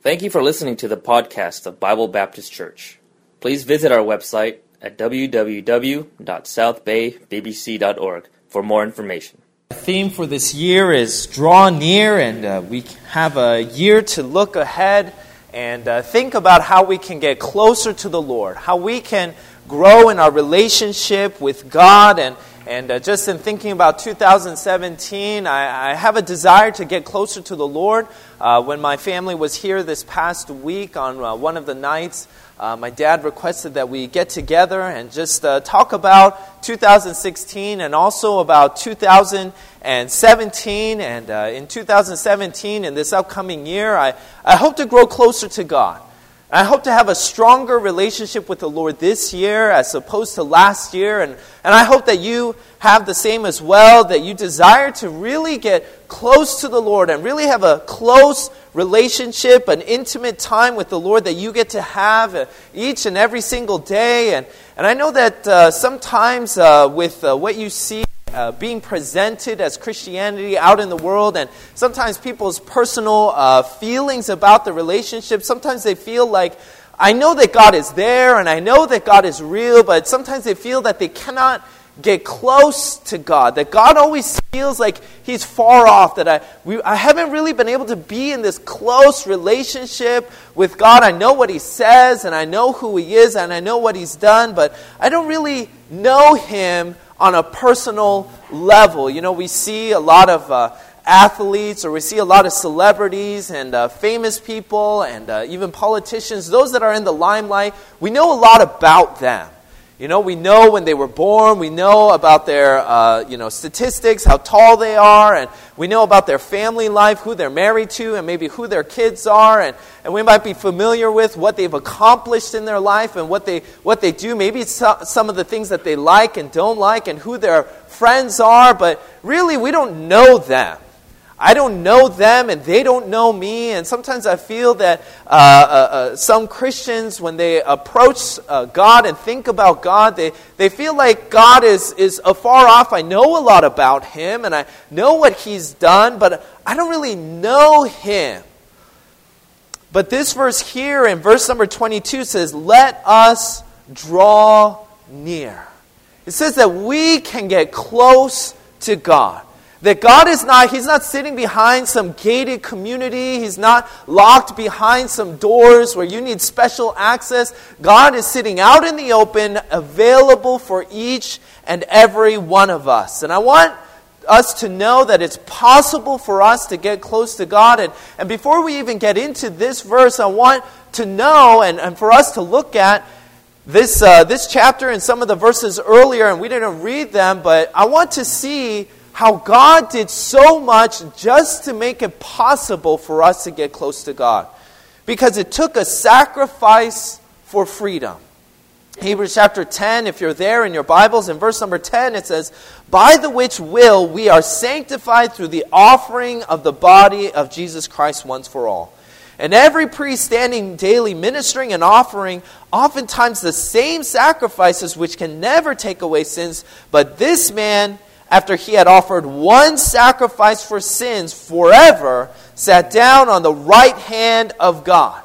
Thank you for listening to the podcast of Bible Baptist Church. Please visit our website at www.southbaybbc.org for more information. The theme for this year is Draw Near, and uh, we have a year to look ahead and uh, think about how we can get closer to the Lord, how we can grow in our relationship with God. And, and uh, just in thinking about 2017, I, I, have a desire to get closer to the Lord. Uh, when my family was here this past week on uh, one of the nights, uh, my dad requested that we get together and just uh, talk about 2016 and also about 2017. And uh, in 2017, in this upcoming year, I, I hope to grow closer to God. I hope to have a stronger relationship with the Lord this year as opposed to last year. And, and I hope that you have the same as well, that you desire to really get close to the Lord and really have a close relationship, an intimate time with the Lord that you get to have uh, each and every single day. And, and I know that uh, sometimes uh, with uh, what you see uh, being presented as Christianity out in the world, and sometimes people's personal uh, feelings about the relationship. Sometimes they feel like, I know that God is there and I know that God is real, but sometimes they feel that they cannot get close to God, that God always feels like He's far off, that I, we, I haven't really been able to be in this close relationship with God. I know what He says and I know who He is and I know what He's done, but I don't really know Him on a personal level. You know, we see a lot of uh, athletes or we see a lot of celebrities and uh, famous people and uh, even politicians, those that are in the limelight, we know a lot about them. You know, we know when they were born, we know about their, uh, you know, statistics, how tall they are, and we know about their family life, who they're married to, and maybe who their kids are, and, and we might be familiar with what they've accomplished in their life and what they, what they do, maybe so, some of the things that they like and don't like, and who their friends are, but really we don't know them. I don't know them and they don't know me. And sometimes I feel that uh, uh, uh, some Christians, when they approach uh, God and think about God, they, they feel like God is, is afar off. I know a lot about Him and I know what He's done, but I don't really know Him. But this verse here in verse number 22 says, Let us draw near. It says that we can get close to God. That God is not, He's not sitting behind some gated community. He's not locked behind some doors where you need special access. God is sitting out in the open, available for each and every one of us. And I want us to know that it's possible for us to get close to God. And, and before we even get into this verse, I want to know and, and for us to look at this, uh, this chapter and some of the verses earlier, and we didn't read them, but I want to see how God did so much just to make it possible for us to get close to God. Because it took a sacrifice for freedom. Hebrews chapter 10, if you're there in your Bibles, in verse number 10, it says, By the which will we are sanctified through the offering of the body of Jesus Christ once for all. And every priest standing daily ministering and offering oftentimes the same sacrifices which can never take away sins, but this man after he had offered one sacrifice for sins forever, sat down on the right hand of God.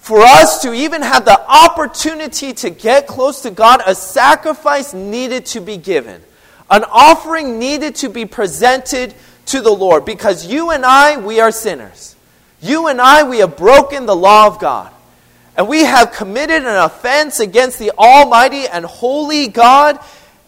For us to even have the opportunity to get close to God, a sacrifice needed to be given. An offering needed to be presented to the Lord because you and I, we are sinners. You and I, we have broken the law of God. And we have committed an offense against the Almighty and Holy God,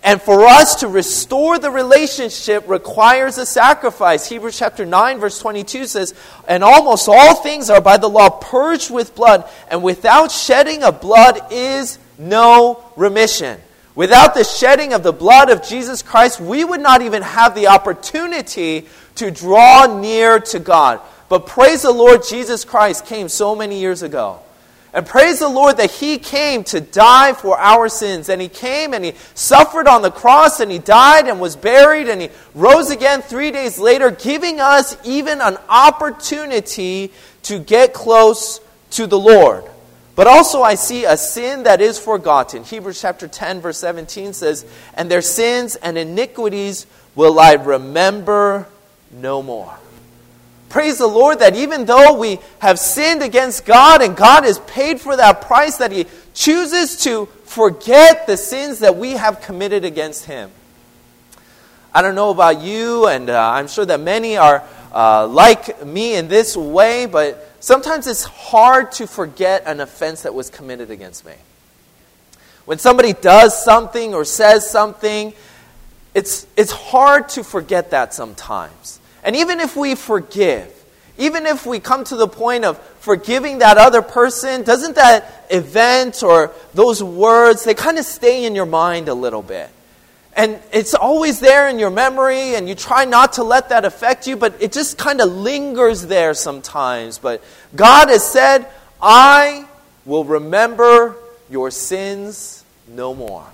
and for us to restore the relationship requires a sacrifice. Hebrews chapter 9, verse 22 says, And almost all things are by the law purged with blood, and without shedding of blood is no remission. Without the shedding of the blood of Jesus Christ, we would not even have the opportunity to draw near to God. But praise the Lord, Jesus Christ came so many years ago and praise the Lord that He came to die for our sins. And He came and He suffered on the cross and He died and was buried and He rose again three days later, giving us even an opportunity to get close to the Lord. But also, I see a sin that is forgotten. Hebrews chapter 10, verse 17 says, And their sins and iniquities will I remember no more. Praise the Lord that even though we have sinned against God and God has paid for that price, that He chooses to forget the sins that we have committed against Him. I don't know about you, and uh, I'm sure that many are uh, like me in this way, but sometimes it's hard to forget an offense that was committed against me. When somebody does something or says something, it's, it's hard to forget that sometimes. And even if we forgive, even if we come to the point of forgiving that other person, doesn't that event or those words, they kind of stay in your mind a little bit. And it's always there in your memory, and you try not to let that affect you, but it just kind of lingers there sometimes. But God has said, I will remember your sins no more.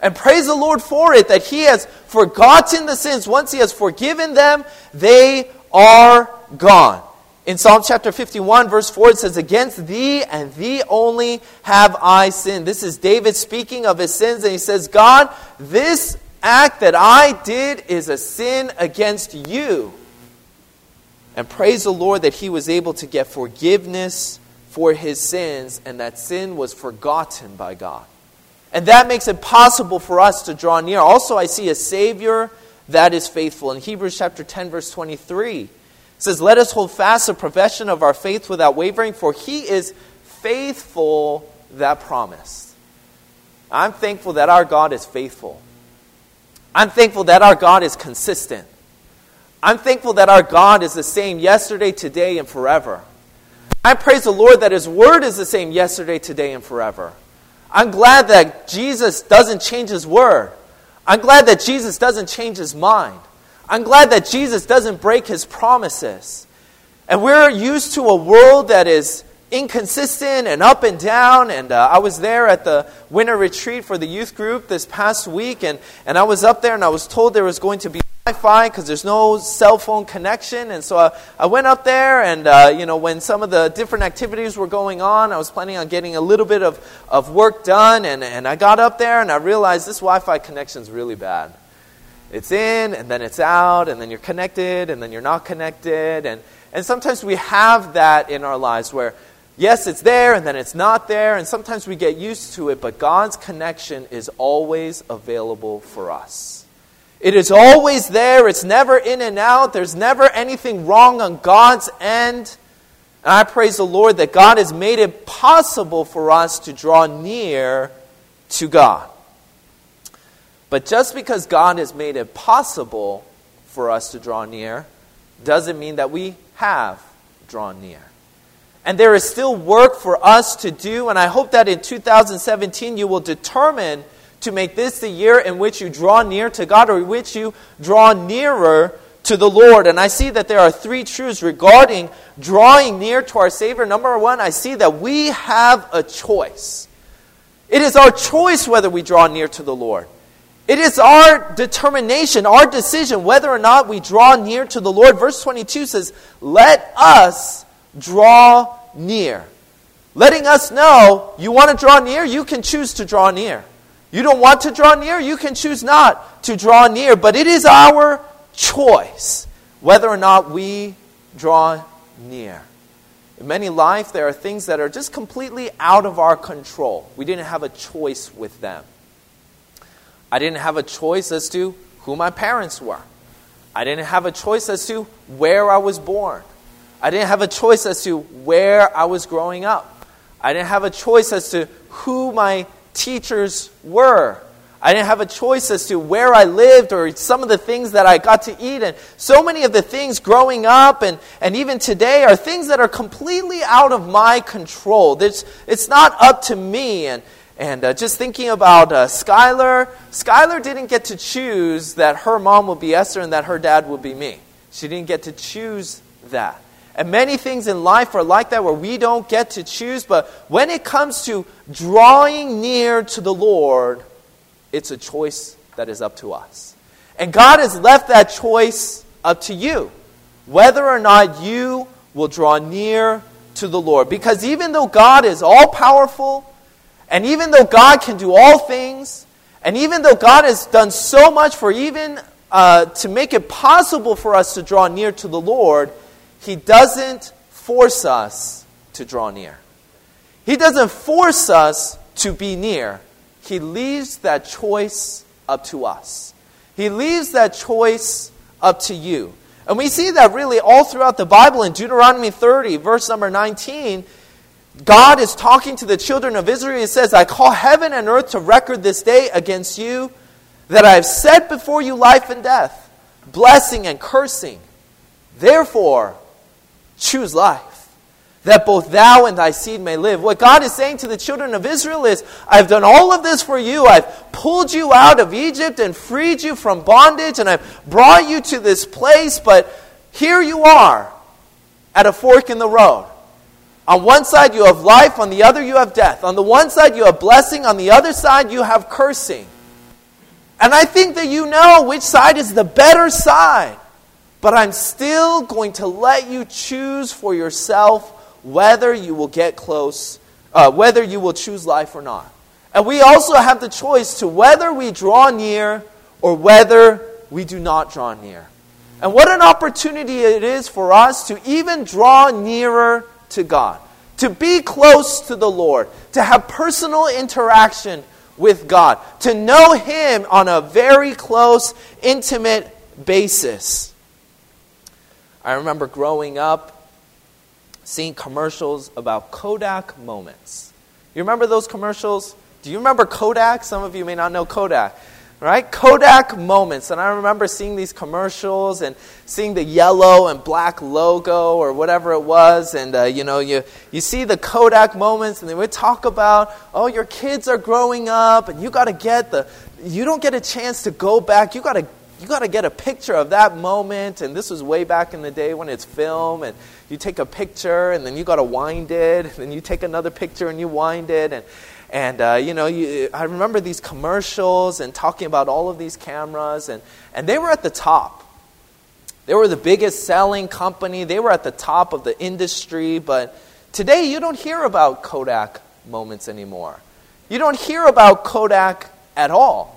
And praise the Lord for it, that He has forgotten the sins. Once He has forgiven them, they are gone. In Psalm chapter 51, verse 4, it says, Against thee and thee only have I sinned. This is David speaking of his sins, and he says, God, this act that I did is a sin against you. And praise the Lord that he was able to get forgiveness for his sins, and that sin was forgotten by God. And that makes it possible for us to draw near. Also, I see a Savior that is faithful. In Hebrews chapter 10, verse 23, it says, Let us hold fast the profession of our faith without wavering, for he is faithful that promised. I'm thankful that our God is faithful. I'm thankful that our God is consistent. I'm thankful that our God is the same yesterday, today, and forever. I praise the Lord that His Word is the same yesterday, today, and forever. I'm glad that Jesus doesn't change His Word. I'm glad that Jesus doesn't change His mind. I'm glad that Jesus doesn't break his promises. And we're used to a world that is inconsistent and up and down. And uh, I was there at the winter retreat for the youth group this past week, and, and I was up there and I was told there was going to be Wi-Fi because there's no cell phone connection. And so I, I went up there, and uh, you know, when some of the different activities were going on, I was planning on getting a little bit of, of work done, and, and I got up there and I realized this Wi-Fi connection is really bad it's in and then it's out and then you're connected and then you're not connected and, and sometimes we have that in our lives where yes it's there and then it's not there and sometimes we get used to it but god's connection is always available for us it is always there. It's never in and out. There's never anything wrong on god's end. And i praise the lord that god has made it possible for us to draw near to god. But just because God has made it possible for us to draw near doesn't mean that we have drawn near. And there is still work for us to do, and I hope that in 2017 you will determine to make this the year in which you draw near to God or in which you draw nearer to the Lord. And I see that there are three truths regarding drawing near to our Savior. Number one, I see that we have a choice. It is our choice whether we draw near to the Lord. It is our determination, our decision, whether or not we draw near to the Lord. Verse 22 says, Let us draw near. Letting us know you want to draw near, you can choose to draw near. You don't want to draw near, you can choose not to draw near. But it is our choice whether or not we draw near. In many life, there are things that are just completely out of our control. We didn't have a choice with them. I didn't have a choice as to who my parents were. I didn't have a choice as to where I was born. I didn't have a choice as to where I was growing up. I didn't have a choice as to who my teachers were. I didn't have a choice as to where I lived or some of the things that I got to eat. And so many of the things growing up and, and even today are things that are completely out of my control. It's, it's not up to me. And, and uh, just thinking about uh, Skylar, Skylar didn't get to choose that her mom would be Esther and that her dad would be me. She didn't get to choose that. And many things in life are like that where we don't get to choose, but when it comes to drawing near to the Lord, it's a choice that is up to us. And God has left that choice up to you, whether or not you will draw near to the Lord. Because even though God is all powerful, and even though God can do all things, and even though God has done so much for even uh, to make it possible for us to draw near to the Lord, He doesn't force us to draw near. He doesn't force us to be near. He leaves that choice up to us. He leaves that choice up to you. And we see that really all throughout the Bible in Deuteronomy 30, verse number 19. God is talking to the children of Israel. He says, I call heaven and earth to record this day against you that I have set before you life and death, blessing and cursing. Therefore, choose life that both thou and thy seed may live. What God is saying to the children of Israel is, I've done all of this for you. I've pulled you out of Egypt and freed you from bondage, and I've brought you to this place, but here you are at a fork in the road. On one side, you have life, on the other, you have death. On the one side, you have blessing, on the other side, you have cursing. And I think that you know which side is the better side. But I'm still going to let you choose for yourself whether you will get close, uh, whether you will choose life or not. And we also have the choice to whether we draw near or whether we do not draw near. And what an opportunity it is for us to even draw nearer to God, to be close to the Lord, to have personal interaction with God, to know Him on a very close, intimate basis. I remember growing up seeing commercials about Kodak moments. You remember those commercials? Do you remember Kodak? Some of you may not know Kodak. Right? Kodak moments. And I remember seeing these commercials and seeing the yellow and black logo or whatever it was. And, uh, you know, you, you see the Kodak moments and they would talk about, oh, your kids are growing up and you got to get the, you don't get a chance to go back. You got to you got to get a picture of that moment. And this was way back in the day when it's film. And you take a picture and then you got to wind it. And then you take another picture and you wind it. And, and uh, you know, you, I remember these commercials and talking about all of these cameras. And, and they were at the top. They were the biggest selling company. They were at the top of the industry. But today you don't hear about Kodak moments anymore. You don't hear about Kodak at all.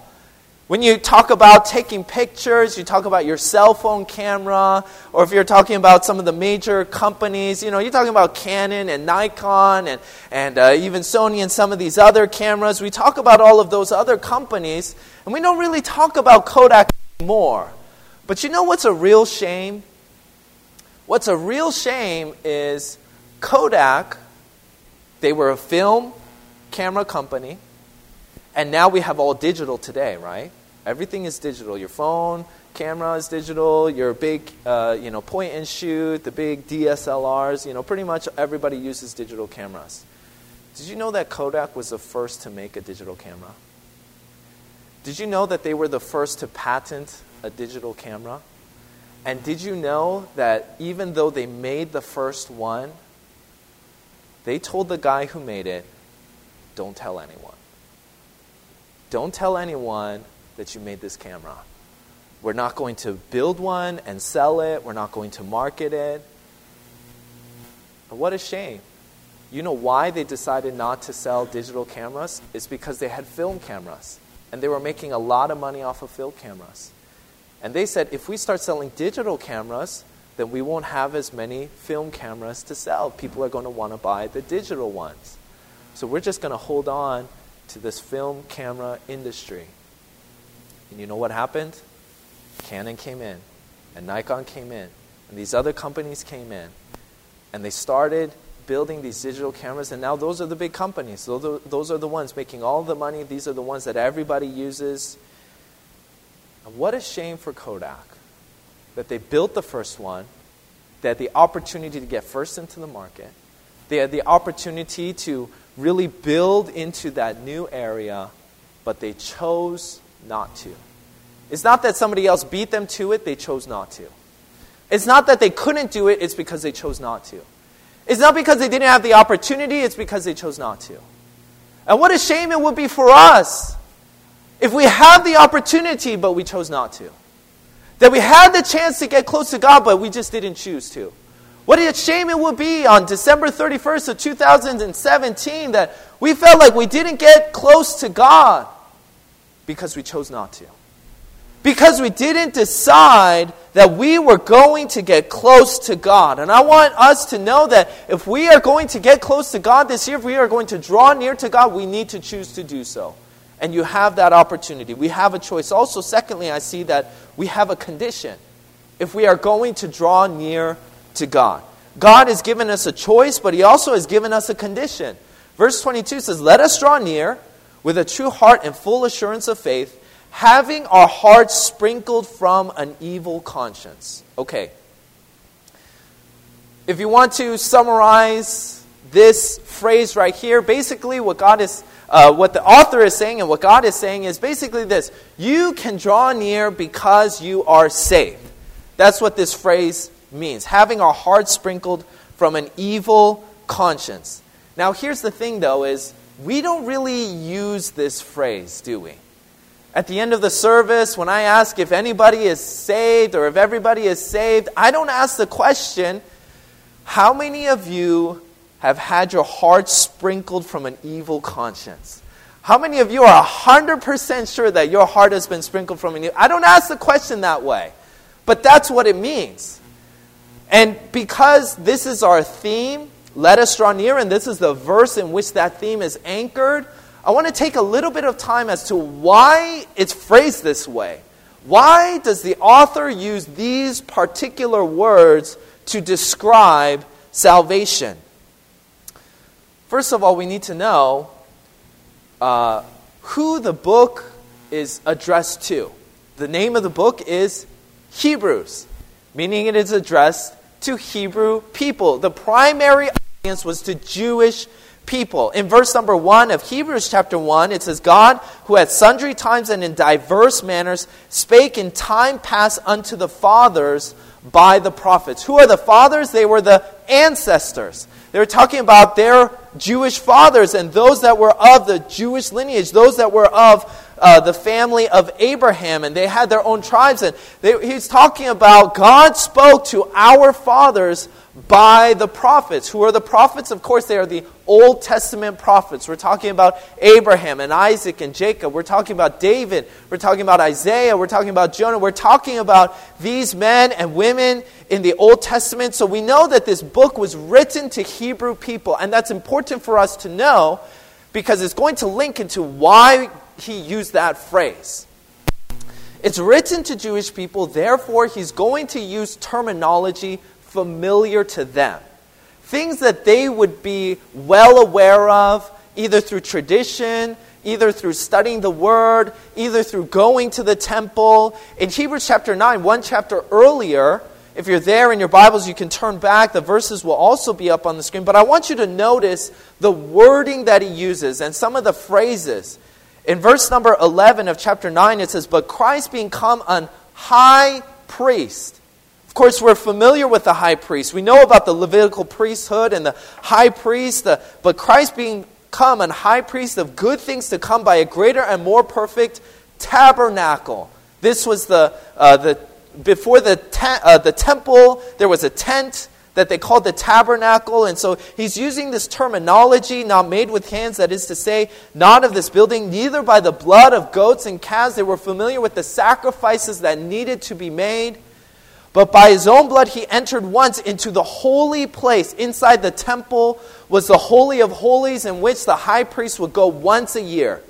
When you talk about taking pictures, you talk about your cell phone camera, or if you're talking about some of the major companies, you know, you're talking about Canon and Nikon and, and uh, even Sony and some of these other cameras. We talk about all of those other companies, and we don't really talk about Kodak anymore. But you know what's a real shame? What's a real shame is Kodak, they were a film camera company, and now we have all digital today, right? Everything is digital. Your phone camera is digital. Your big, uh, you know, point and shoot, the big DSLRs. You know, pretty much everybody uses digital cameras. Did you know that Kodak was the first to make a digital camera? Did you know that they were the first to patent a digital camera? And did you know that even though they made the first one, they told the guy who made it, don't tell anyone. Don't tell anyone that you made this camera. We're not going to build one and sell it, we're not going to market it. But what a shame. You know why they decided not to sell digital cameras? It's because they had film cameras. And they were making a lot of money off of film cameras. And they said if we start selling digital cameras, then we won't have as many film cameras to sell. People are going to want to buy the digital ones. So we're just going to hold on to this film camera industry. And you know what happened? Canon came in, and Nikon came in, and these other companies came in, and they started building these digital cameras, and now those are the big companies. Those are, the ones making all the money. These are the ones that everybody uses. And what a shame for Kodak that they built the first one, they had the opportunity to get first into the market, they had the opportunity to really build into that new area, but they chose not to. It's not that somebody else beat them to it, they chose not to. It's not that they couldn't do it, it's because they chose not to. It's not because they didn't have the opportunity, it's because they chose not to. And what a shame it would be for us if we had the opportunity, but we chose not to. That we had the chance to get close to God, but we just didn't choose to. What a shame it would be on December 31st of 2017 that we felt like we didn't get close to God because we chose not to. because we didn't decide that we were going to get close to God. And I want us to know that if we are going to get close to God this year, if we are going to draw near to God, we need to choose to do so. And you have that opportunity. We have a choice. Also, secondly, I see that we have a condition if we are going to draw near to God. God has given us a choice, but He also has given us a condition. Verse 22 says, Let us draw near with a true heart and full assurance of faith, having our hearts sprinkled from an evil conscience. Okay. If you want to summarize this phrase right here, basically what God is uh, what the author is saying and what God is saying is basically this you can draw near because you are saved. That's what this phrase means having our hearts sprinkled from an evil conscience. Now, here's the thing though, is we don't really use this phrase, do we? At the end of the service, when I ask if anybody is saved or if everybody is saved, I don't ask the question, how many of you have had your heart sprinkled from an evil conscience? How many of you are 100% sure that your heart has been sprinkled from an evil? I don't ask the question that way. But that's what it means. And because this is our theme, let us draw near, and this is the verse in which that theme is anchored, I want to take a little bit of time as to why it's phrased this way. Why does the author use these particular words to describe salvation? First of all, we need to know uh, who the book is addressed to. The name of the book is Hebrews, meaning it is addressed to Hebrew people. The primary was to Jewish people. In verse number 1 of Hebrews chapter 1, it says, God, who at sundry times and in diverse manners spake in time past unto the fathers by the prophets. Who are the fathers? They were the ancestors. They were talking about their Jewish fathers and those that were of the Jewish lineage, those that were of uh, the family of Abraham, and they had their own tribes. And they, he's talking about God spoke to our fathers by the prophets. Who are the prophets? Of course, they are the Old Testament prophets. We're talking about Abraham and Isaac and Jacob. We're talking about David. We're talking about Isaiah. We're talking about Jonah. We're talking about these men and women in the Old Testament. So we know that this book was written to Hebrew people. And that's important for us to know because it's going to link into why he used that phrase. It's written to Jewish people, therefore, he's going to use terminology familiar to them. Things that they would be well aware of, either through tradition, either through studying the word, either through going to the temple. In Hebrews chapter 9, one chapter earlier, if you're there in your Bibles, you can turn back. The verses will also be up on the screen. But I want you to notice the wording that he uses and some of the phrases. In verse number 11 of chapter 9, it says, But Christ being come an high priest course, we're familiar with the high priest. We know about the Levitical priesthood and the high priest, the, but Christ being come an high priest of good things to come by a greater and more perfect tabernacle. This was the, uh, the before the, te- uh, the temple, there was a tent that they called the tabernacle. And so he's using this terminology, not made with hands, that is to say, not of this building, neither by the blood of goats and calves. They were familiar with the sacrifices that needed to be made. But by his own blood, he entered once into the holy place. Inside the temple was the Holy of Holies, in which the high priest would go once a year.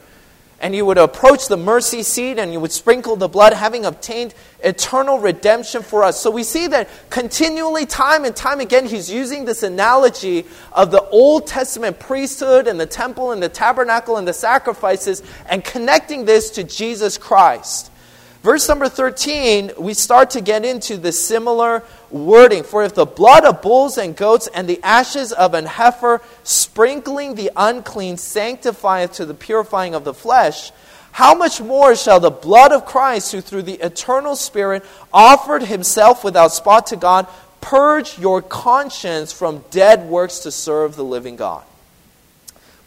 And he would approach the mercy seat and he would sprinkle the blood, having obtained eternal redemption for us. So we see that continually, time and time again, he's using this analogy of the Old Testament priesthood and the temple and the tabernacle and the sacrifices and connecting this to Jesus Christ. Verse number 13, we start to get into the similar wording. For if the blood of bulls and goats and the ashes of an heifer sprinkling the unclean sanctifieth to the purifying of the flesh, how much more shall the blood of Christ, who through the eternal Spirit offered himself without spot to God, purge your conscience from dead works to serve the living God?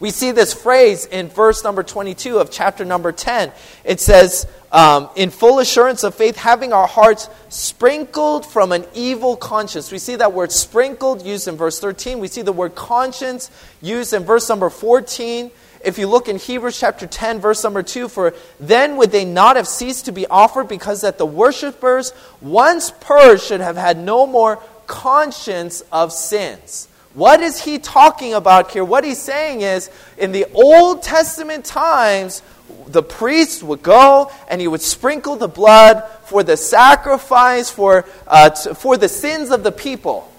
We see this phrase in verse number 22 of chapter number 10. It says, um, in full assurance of faith, having our hearts sprinkled from an evil conscience. We see that word sprinkled used in verse 13. We see the word conscience used in verse number 14. If you look in Hebrews chapter 10, verse number 2, for then would they not have ceased to be offered because that the worshippers, once purged, should have had no more conscience of sins. What is he talking about here? What he's saying is, in the Old Testament times, the priest would go and he would sprinkle the blood for the sacrifice, for, uh, t- for the sins of the people.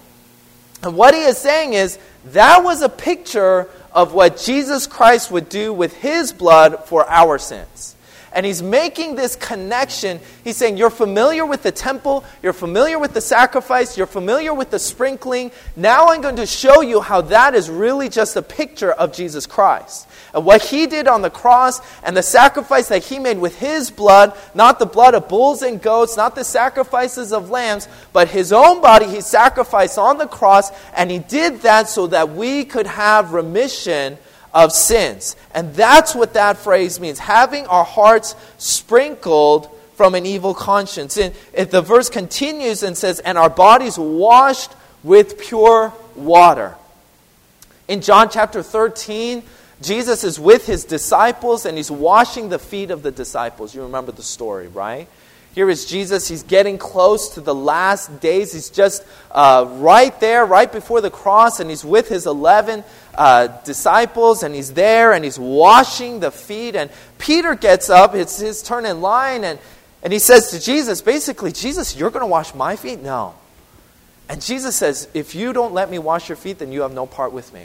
And what he is saying is that was a picture of what Jesus Christ would do with his blood for our sins. And he's making this connection. He's saying, You're familiar with the temple, you're familiar with the sacrifice, you're familiar with the sprinkling. Now I'm going to show you how that is really just a picture of Jesus Christ. And what he did on the cross and the sacrifice that he made with his blood, not the blood of bulls and goats, not the sacrifices of lambs, but his own body he sacrificed on the cross. And he did that so that we could have remission of sins. And that's what that phrase means having our hearts sprinkled from an evil conscience. And if the verse continues and says, and our bodies washed with pure water. In John chapter 13, Jesus is with his disciples and he's washing the feet of the disciples. You remember the story, right? Here is Jesus. He's getting close to the last days. He's just uh, right there, right before the cross, and he's with his 11 uh, disciples, and he's there, and he's washing the feet. And Peter gets up, it's his turn in line, and, and he says to Jesus, basically, Jesus, you're going to wash my feet? No. And Jesus says, If you don't let me wash your feet, then you have no part with me.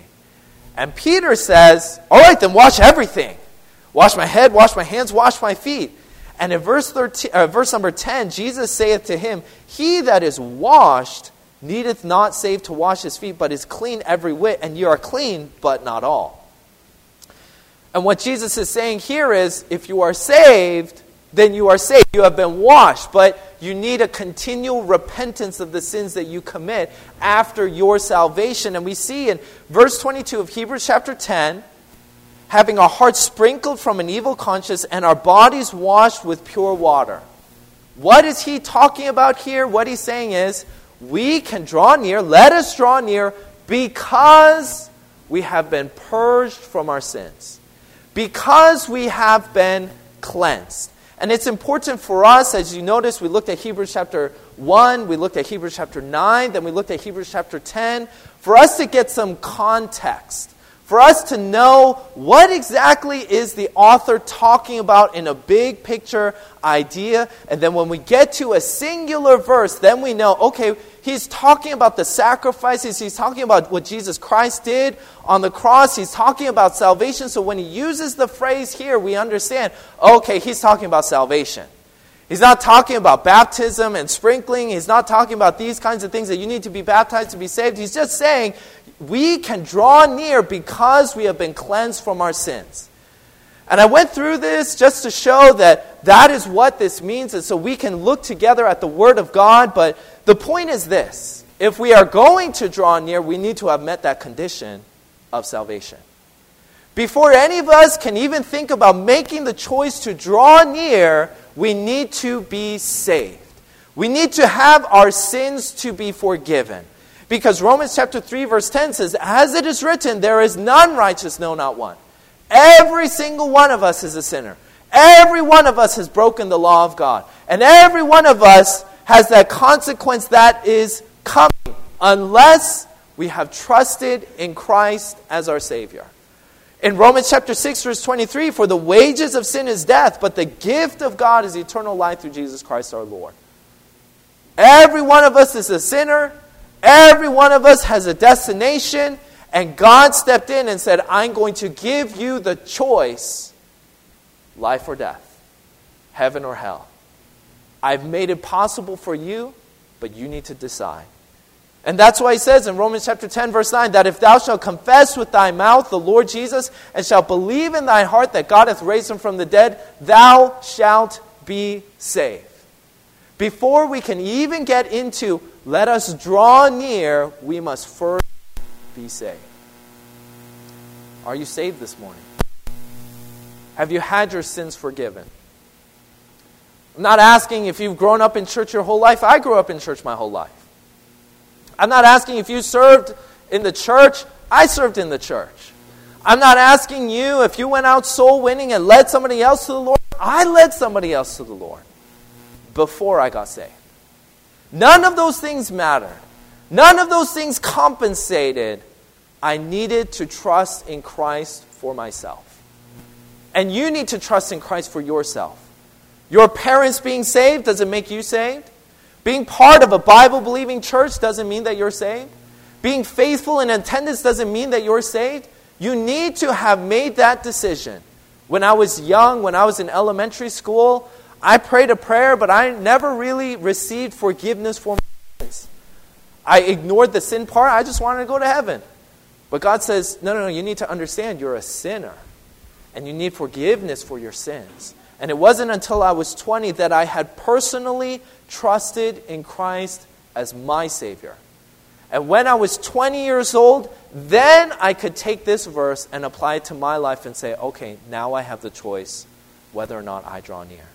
And Peter says, All right, then wash everything. Wash my head, wash my hands, wash my feet. And in verse, 13, uh, verse number 10, Jesus saith to him, He that is washed needeth not save to wash his feet, but is clean every whit, and you are clean, but not all. And what Jesus is saying here is if you are saved, then you are saved. You have been washed, but you need a continual repentance of the sins that you commit after your salvation. And we see in verse 22 of Hebrews chapter 10 having our hearts sprinkled from an evil conscience and our bodies washed with pure water. What is he talking about here? What he's saying is, we can draw near, let us draw near, because we have been purged from our sins, because we have been cleansed. And it's important for us, as you notice, we looked at Hebrews chapter 1, we looked at Hebrews chapter 9, then we looked at Hebrews chapter 10, for us to get some context for us to know what exactly is the author talking about in a big picture idea. And then when we get to a singular verse, then we know, okay, he's talking about the sacrifices. He's talking about what Jesus Christ did on the cross. He's talking about salvation. So when he uses the phrase here, we understand, okay, he's talking about salvation. He's not talking about baptism and sprinkling. He's not talking about these kinds of things that you need to be baptized to be saved. He's just saying we can draw near because we have been cleansed from our sins. And I went through this just to show that that is what this means, and so we can look together at the Word of God. But the point is this if we are going to draw near, we need to have met that condition of salvation. Before any of us can even think about making the choice to draw near, we need to be saved. We need to have our sins to be forgiven. Because Romans chapter 3 verse 10 says, As it is written, there is none righteous, no, not one. Every single one of us is a sinner. Every one of us has broken the law of God. And every one of us has that consequence that is coming unless we have trusted in Christ as our Savior. In Romans chapter 6, verse 23, for the wages of sin is death, but the gift of God is eternal life through Jesus Christ our Lord. Every one of us is a sinner. Every one of us has a destination, and God stepped in and said, I'm going to give you the choice life or death, heaven or hell. I've made it possible for you, but you need to decide. And that's why he says in Romans chapter 10, verse 9, that if thou shalt confess with thy mouth the Lord Jesus, and shalt believe in thy heart that God hath raised him from the dead, thou shalt be saved. Before we can even get into let us draw near, we must first be saved. Are you saved this morning? Have you had your sins forgiven? I'm not asking if you've grown up in church your whole life. I grew up in church my whole life. I'm not asking if you served in the church. I served in the church. I'm not asking you if you went out soul winning and led somebody else to the Lord. I led somebody else to the Lord before I got saved. None of those things mattered. None of those things compensated. I needed to trust in Christ for myself. And you need to trust in Christ for yourself. Your parents being saved doesn't make you saved. Being part of a Bible believing church doesn't mean that you're saved. Being faithful in attendance doesn't mean that you're saved. You need to have made that decision. When I was young, when I was in elementary school, I prayed a prayer, but I never really received forgiveness for my sins. I ignored the sin part. I just wanted to go to heaven. But God says, no, no, no, you need to understand you're a sinner and you need forgiveness for your sins. And it wasn't until I was 20 that I had personally trusted in Christ as my Savior. And when I was 20 years old, then I could take this verse and apply it to my life and say, okay, now I have the choice whether or not I draw near.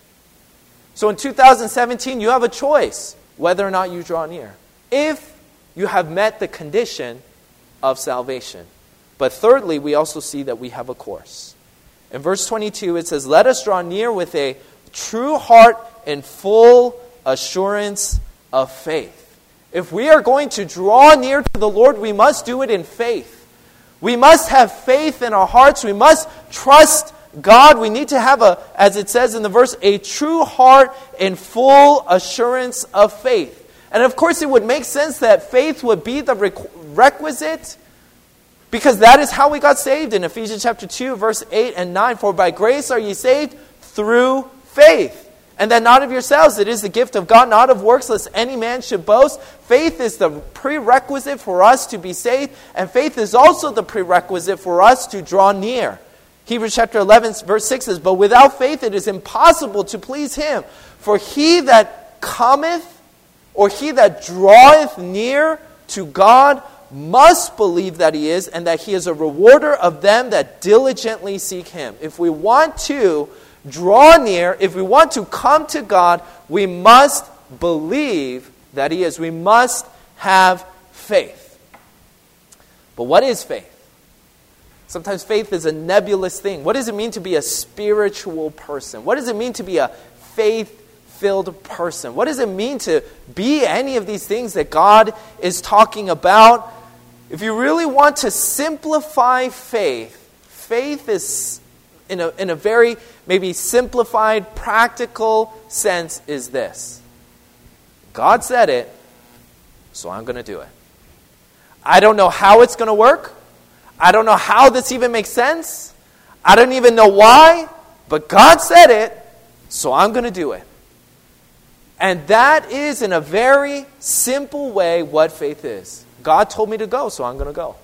So in 2017, you have a choice whether or not you draw near. If you have met the condition of salvation. But thirdly, we also see that we have a course. In verse 22, it says, Let us draw near with a true heart and full assurance of faith. If we are going to draw near to the Lord, we must do it in faith. We must have faith in our hearts. We must trust God. We need to have a, as it says in the verse, a true heart and full assurance of faith. And of course, it would make sense that faith would be the requisite because that is how we got saved in Ephesians chapter 2, verse 8 and 9. For by grace are ye saved through faith. And that not of yourselves, it is the gift of God, not of works, lest any man should boast. Faith is the prerequisite for us to be saved, and faith is also the prerequisite for us to draw near. Hebrews chapter 11, verse 6 says, But without faith it is impossible to please him. For he that cometh, or he that draweth near to God, must believe that he is, and that he is a rewarder of them that diligently seek him. If we want to draw near, if we want to come to God, we must believe that He is. We must have faith. But what is faith? Sometimes faith is a nebulous thing. What does it mean to be a spiritual person? What does it mean to be a faith filled person? What does it mean to be any of these things that God is talking about? If you really want to simplify faith, faith is in a, in a very maybe simplified, practical sense is this God said it, so I'm going to do it. I don't know how it's going to work. I don't know how this even makes sense. I don't even know why, but God said it, so I'm going to do it. And that is, in a very simple way, what faith is. God told me to go, so I'm going to go.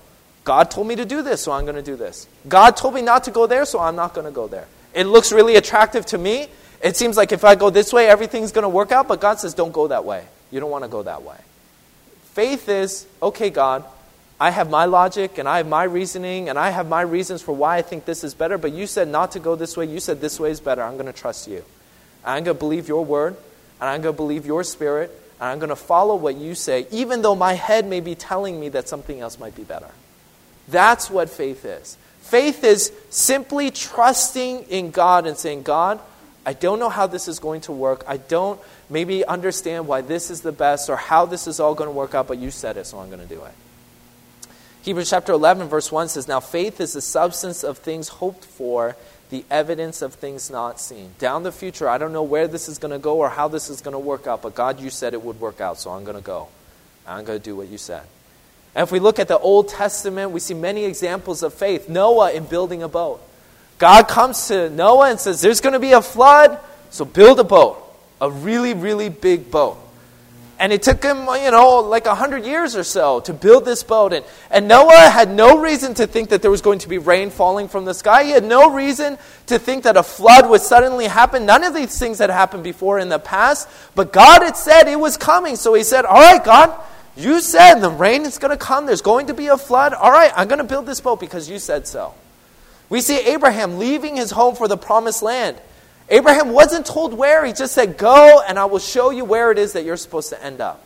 God told me to do this, so I'm going to do this. God told me not to go there, so I'm not going to go there. It looks really attractive to me. It seems like if I go this way, everything's going to work out, but God says, don't go that way. You don't want to go that way. Faith is, okay, God, I have my logic and I have my reasoning and I have my reasons for why I think this is better, but you said not to go this way. You said this way is better. I'm going to trust you. I'm going to believe your word and I'm going to believe your spirit and I'm going to follow what you say, even though my head may be telling me that something else might be better. That's what faith is. Faith is simply trusting in God and saying, God, I don't know how this is going to work. I don't maybe understand why this is the best or how this is all going to work out, but you said it, so I'm going to do it. Hebrews chapter 11, verse 1 says, Now faith is the substance of things hoped for, the evidence of things not seen. Down the future, I don't know where this is going to go or how this is going to work out, but God, you said it would work out, so I'm going to go. I'm going to do what you said. And if we look at the Old Testament, we see many examples of faith. Noah in building a boat. God comes to Noah and says, There's going to be a flood, so build a boat. A really, really big boat. And it took him, you know, like a hundred years or so to build this boat. And, and Noah had no reason to think that there was going to be rain falling from the sky. He had no reason to think that a flood would suddenly happen. None of these things had happened before in the past. But God had said it was coming. So he said, All right, God, you said the rain is going to come, there's going to be a flood. All right, I'm going to build this boat because you said so. We see Abraham leaving his home for the promised land. Abraham wasn't told where, he just said, Go and I will show you where it is that you're supposed to end up.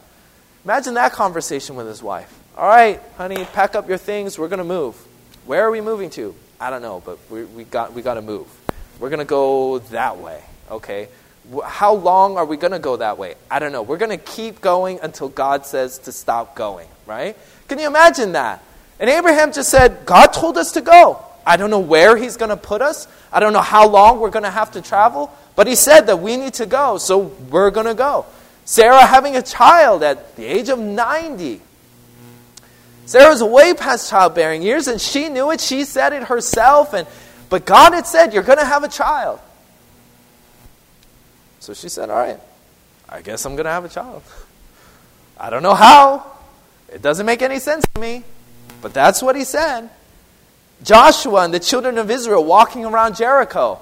Imagine that conversation with his wife. All right, honey, pack up your things, we're going to move. Where are we moving to? I don't know, but we, we got, we got to move. We're going to go that way, okay? How long are we going to go that way? I don't know. We're going to keep going until God says to stop going, right? Can you imagine that? And Abraham just said, God told us to go. I don't know where he's going to put us. I don't know how long we're going to have to travel. But he said that we need to go, so we're going to go. Sarah having a child at the age of 90. Sarah's way past childbearing years, and she knew it. She said it herself. And, but God had said, You're going to have a child. So she said, All right, I guess I'm going to have a child. I don't know how. It doesn't make any sense to me. But that's what he said. Joshua and the children of Israel walking around Jericho.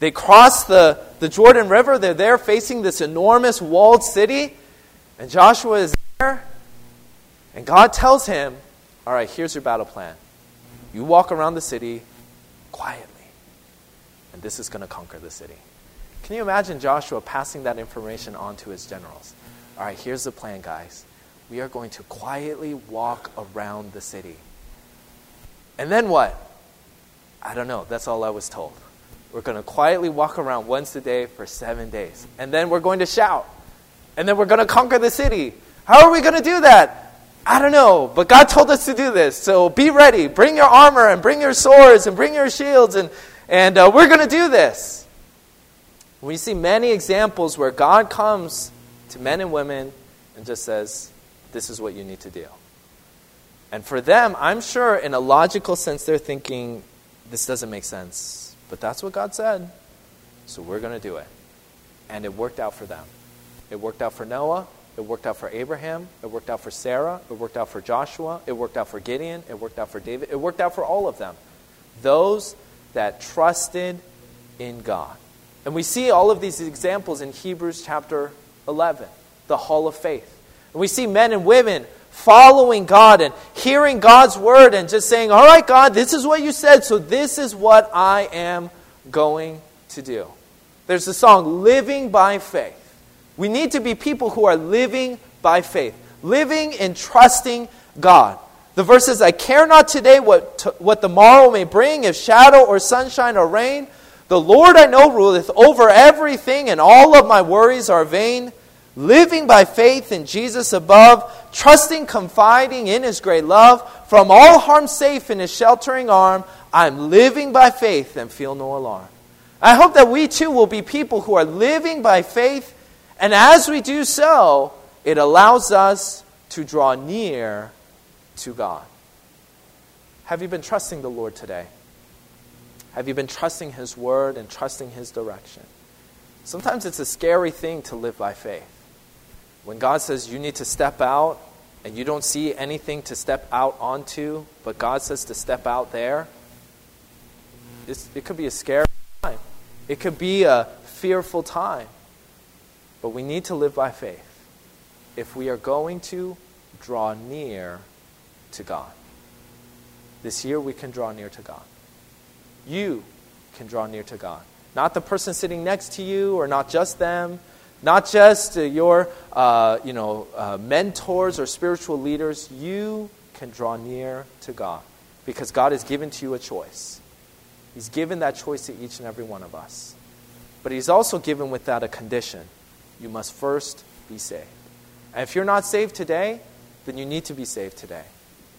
They cross the, the Jordan River. They're there facing this enormous walled city. And Joshua is there. And God tells him, All right, here's your battle plan. You walk around the city quietly. And this is going to conquer the city. Can you imagine Joshua passing that information on to his generals? All right, here's the plan, guys. We are going to quietly walk around the city. And then what? I don't know. That's all I was told. We're going to quietly walk around once a day for seven days. And then we're going to shout. And then we're going to conquer the city. How are we going to do that? I don't know, but God told us to do this. So be ready. Bring your armor and bring your swords and bring your shields, and, and uh, we're going to do this. We see many examples where God comes to men and women and just says, This is what you need to do. And for them, I'm sure in a logical sense, they're thinking, this doesn't make sense. But that's what God said. So we're going to do it. And it worked out for them. It worked out for Noah. It worked out for Abraham. It worked out for Sarah. It worked out for Joshua. It worked out for Gideon. It worked out for David. It worked out for all of them. Those that trusted in God. And we see all of these examples in Hebrews chapter 11, the hall of faith. And we see men and women following God and hearing God's word and just saying, All right, God, this is what you said, so this is what I am going to do. There's the song, Living by Faith. We need to be people who are living by faith, living and trusting God. The verse says, I care not today what, to, what the morrow may bring, if shadow or sunshine or rain. The Lord I know ruleth over everything, and all of my worries are vain living by faith in Jesus above, trusting, confiding in his great love, from all harm safe in his sheltering arm, I'm living by faith and feel no alarm. I hope that we too will be people who are living by faith, and as we do so, it allows us to draw near to God. Have you been trusting the Lord today? Have you been trusting His word and trusting His direction? Sometimes it's a scary thing to live by faith. When God says you need to step out and you don't see anything to step out onto, but God says to step out there, it could be a scary time. It could be a fearful time. But we need to live by faith if we are going to draw near to God. This year we can draw near to God. You can draw near to God. Not the person sitting next to you or not just them not just uh, your uh, you know, uh, mentors or spiritual leaders, you can draw near to God because God has given to you a choice. He's given that choice to each and every one of us. But He's also given with that a condition. You must first be saved. And if you're not saved today, then you need to be saved today.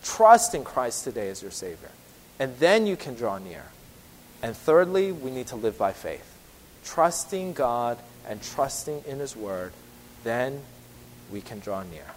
Trust in Christ today as your Savior. And then you can draw near. And thirdly, we need to live by faith. Trusting God and trusting in His Word, then we can draw near.